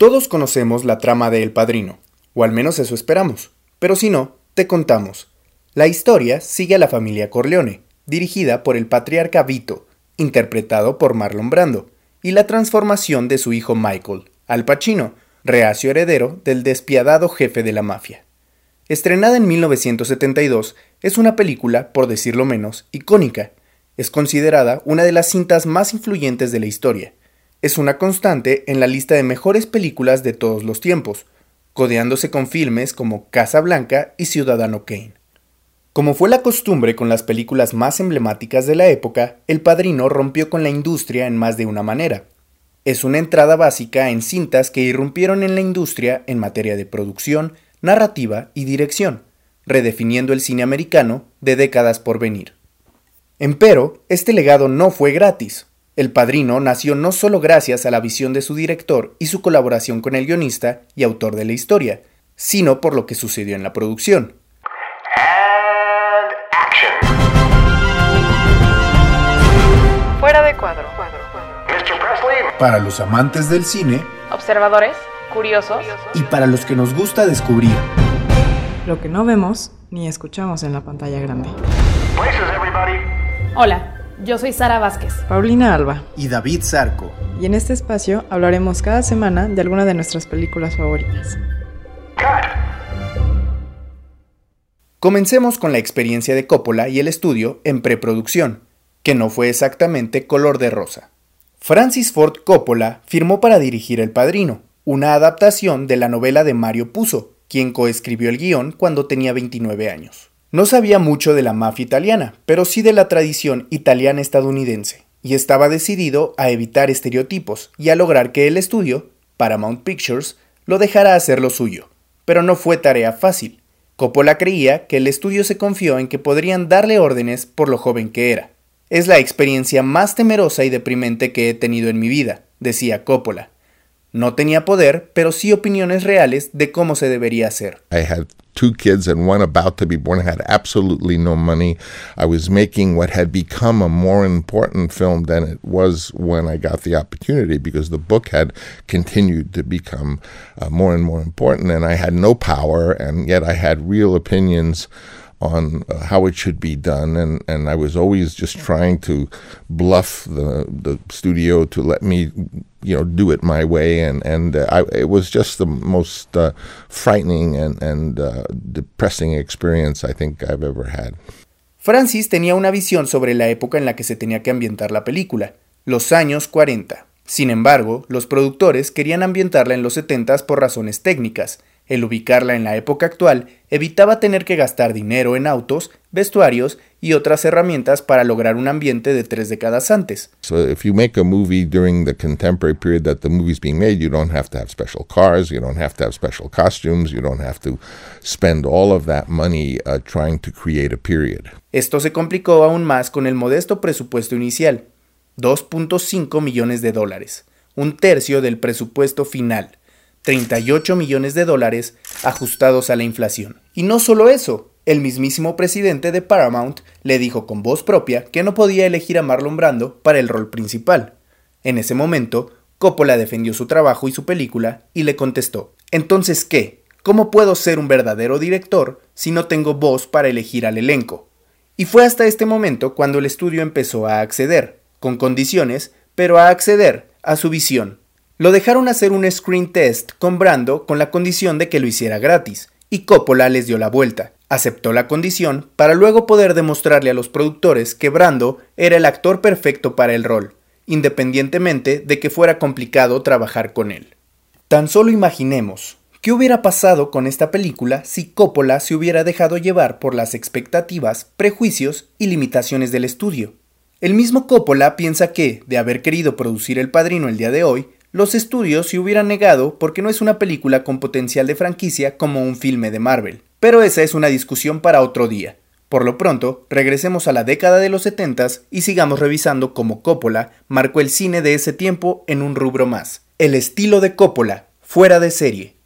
Todos conocemos la trama de El Padrino, o al menos eso esperamos, pero si no, te contamos. La historia sigue a la familia Corleone, dirigida por el patriarca Vito, interpretado por Marlon Brando, y la transformación de su hijo Michael, Al Pacino, reacio heredero del despiadado jefe de la mafia. Estrenada en 1972, es una película, por decirlo menos, icónica. Es considerada una de las cintas más influyentes de la historia, es una constante en la lista de mejores películas de todos los tiempos, codeándose con filmes como Casa Blanca y Ciudadano Kane. Como fue la costumbre con las películas más emblemáticas de la época, El Padrino rompió con la industria en más de una manera. Es una entrada básica en cintas que irrumpieron en la industria en materia de producción, narrativa y dirección, redefiniendo el cine americano de décadas por venir. Empero, este legado no fue gratis, el Padrino nació no solo gracias a la visión de su director y su colaboración con el guionista y autor de la historia, sino por lo que sucedió en la producción. Fuera de cuadro. Para los amantes del cine, observadores, curiosos y para los que nos gusta descubrir lo que no vemos ni escuchamos en la pantalla grande. Hola. Yo soy Sara Vázquez. Paulina Alba. Y David Zarco. Y en este espacio hablaremos cada semana de alguna de nuestras películas favoritas. Comencemos con la experiencia de Coppola y el estudio en preproducción, que no fue exactamente color de rosa. Francis Ford Coppola firmó para dirigir El Padrino, una adaptación de la novela de Mario Puzo, quien coescribió el guion cuando tenía 29 años. No sabía mucho de la mafia italiana, pero sí de la tradición italiana estadounidense, y estaba decidido a evitar estereotipos y a lograr que el estudio, Paramount Pictures, lo dejara hacer lo suyo. Pero no fue tarea fácil. Coppola creía que el estudio se confió en que podrían darle órdenes por lo joven que era. Es la experiencia más temerosa y deprimente que he tenido en mi vida, decía Coppola. No tenía poder, pero sí opiniones reales de cómo se debería hacer. Two kids and one about to be born. I had absolutely no money. I was making what had become a more important film than it was when I got the opportunity because the book had continued to become uh, more and more important, and I had no power, and yet I had real opinions on uh, how it should be done, and, and I was always just trying to bluff the the studio to let me, you know, do it my way, and and uh, I, it was just the most uh, frightening and and uh, depressing experience I think I've ever had. Francis tenía una visión sobre la época en la que se tenía que ambientar la película, los años 40. Sin embargo, los productores querían ambientarla en los 70 por razones técnicas, el ubicarla en la época actual evitaba tener que gastar dinero en autos, vestuarios y otras herramientas para lograr un ambiente de tres décadas antes. So if you make a movie during the contemporary period that the movie's being made, you don't have to have special cars, you don't have to have special costumes, you don't have to spend all of that money uh, trying to create a period. Esto se complicó aún más con el modesto presupuesto inicial, 2.5 millones de dólares, un tercio del presupuesto final. 38 millones de dólares ajustados a la inflación. Y no solo eso, el mismísimo presidente de Paramount le dijo con voz propia que no podía elegir a Marlon Brando para el rol principal. En ese momento, Coppola defendió su trabajo y su película y le contestó, ¿entonces qué? ¿Cómo puedo ser un verdadero director si no tengo voz para elegir al elenco? Y fue hasta este momento cuando el estudio empezó a acceder, con condiciones, pero a acceder a su visión, lo dejaron hacer un screen test con Brando con la condición de que lo hiciera gratis, y Coppola les dio la vuelta. Aceptó la condición para luego poder demostrarle a los productores que Brando era el actor perfecto para el rol, independientemente de que fuera complicado trabajar con él. Tan solo imaginemos, ¿qué hubiera pasado con esta película si Coppola se hubiera dejado llevar por las expectativas, prejuicios y limitaciones del estudio? El mismo Coppola piensa que, de haber querido producir El Padrino el día de hoy, los estudios se hubieran negado porque no es una película con potencial de franquicia como un filme de Marvel. Pero esa es una discusión para otro día. Por lo pronto, regresemos a la década de los 70 y sigamos revisando cómo Coppola marcó el cine de ese tiempo en un rubro más. El estilo de Coppola, fuera de serie.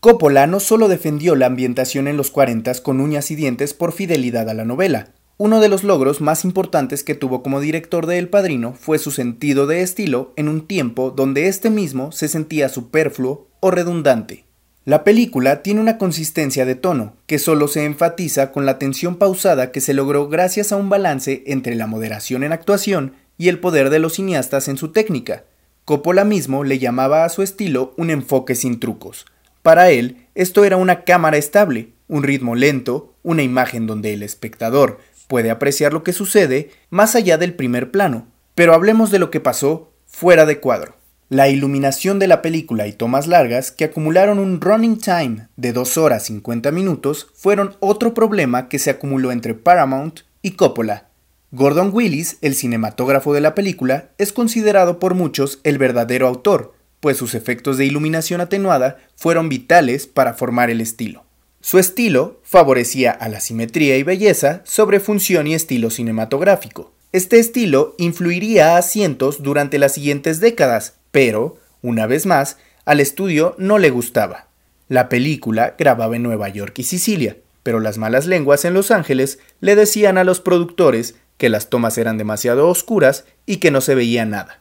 Coppola no solo defendió la ambientación en los 40 con uñas y dientes por fidelidad a la novela, Uno de los logros más importantes que tuvo como director de El Padrino fue su sentido de estilo en un tiempo donde este mismo se sentía superfluo o redundante. La película tiene una consistencia de tono que solo se enfatiza con la tensión pausada que se logró gracias a un balance entre la moderación en actuación y el poder de los cineastas en su técnica. Coppola mismo le llamaba a su estilo un enfoque sin trucos. Para él, esto era una cámara estable, un ritmo lento, una imagen donde el espectador puede apreciar lo que sucede más allá del primer plano. Pero hablemos de lo que pasó fuera de cuadro. La iluminación de la película y tomas largas, que acumularon un running time de 2 horas 50 minutos, fueron otro problema que se acumuló entre Paramount y Coppola. Gordon Willis, el cinematógrafo de la película, es considerado por muchos el verdadero autor, pues sus efectos de iluminación atenuada fueron vitales para formar el estilo. Su estilo favorecía a la simetría y belleza sobre función y estilo cinematográfico. Este estilo influiría a cientos durante las siguientes décadas, pero, una vez más, al estudio no le gustaba. La película grababa en Nueva York y Sicilia, pero las malas lenguas en Los Ángeles le decían a los productores que las tomas eran demasiado oscuras y que no se veía nada.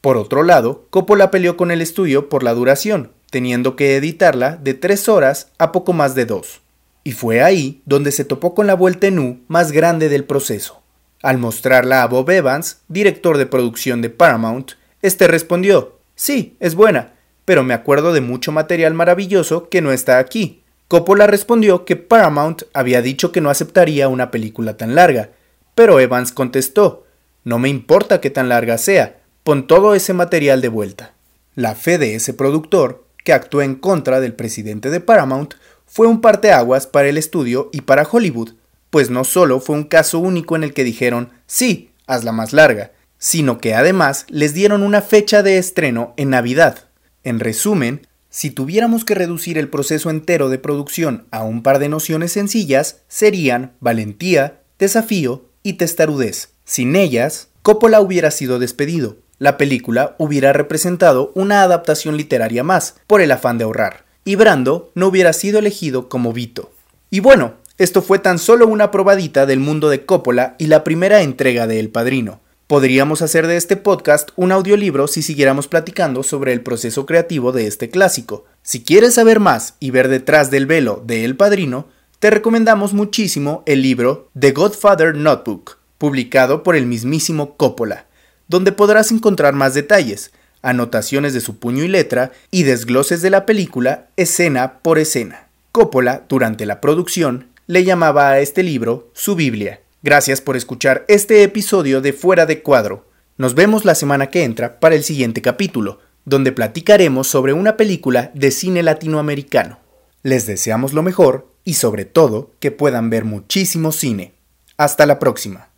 Por otro lado, Coppola peleó con el estudio por la duración, teniendo que editarla de tres horas a poco más de dos. Y fue ahí donde se topó con la vuelta en U más grande del proceso. Al mostrarla a Bob Evans, director de producción de Paramount, este respondió, sí, es buena, pero me acuerdo de mucho material maravilloso que no está aquí. Coppola respondió que Paramount había dicho que no aceptaría una película tan larga, pero Evans contestó, no me importa que tan larga sea, pon todo ese material de vuelta. La fe de ese productor que actuó en contra del presidente de Paramount, fue un parteaguas para el estudio y para Hollywood, pues no solo fue un caso único en el que dijeron, sí, hazla más larga, sino que además les dieron una fecha de estreno en Navidad. En resumen, si tuviéramos que reducir el proceso entero de producción a un par de nociones sencillas, serían valentía, desafío y testarudez. Sin ellas, Coppola hubiera sido despedido, la película hubiera representado una adaptación literaria más, por el afán de ahorrar, y Brando no hubiera sido elegido como Vito. Y bueno, esto fue tan solo una probadita del mundo de Coppola y la primera entrega de El Padrino. Podríamos hacer de este podcast un audiolibro si siguiéramos platicando sobre el proceso creativo de este clásico. Si quieres saber más y ver detrás del velo de El Padrino, te recomendamos muchísimo el libro The Godfather Notebook, publicado por el mismísimo Coppola donde podrás encontrar más detalles, anotaciones de su puño y letra y desgloses de la película escena por escena. Coppola, durante la producción, le llamaba a este libro su Biblia. Gracias por escuchar este episodio de Fuera de Cuadro. Nos vemos la semana que entra para el siguiente capítulo, donde platicaremos sobre una película de cine latinoamericano. Les deseamos lo mejor y sobre todo que puedan ver muchísimo cine. Hasta la próxima.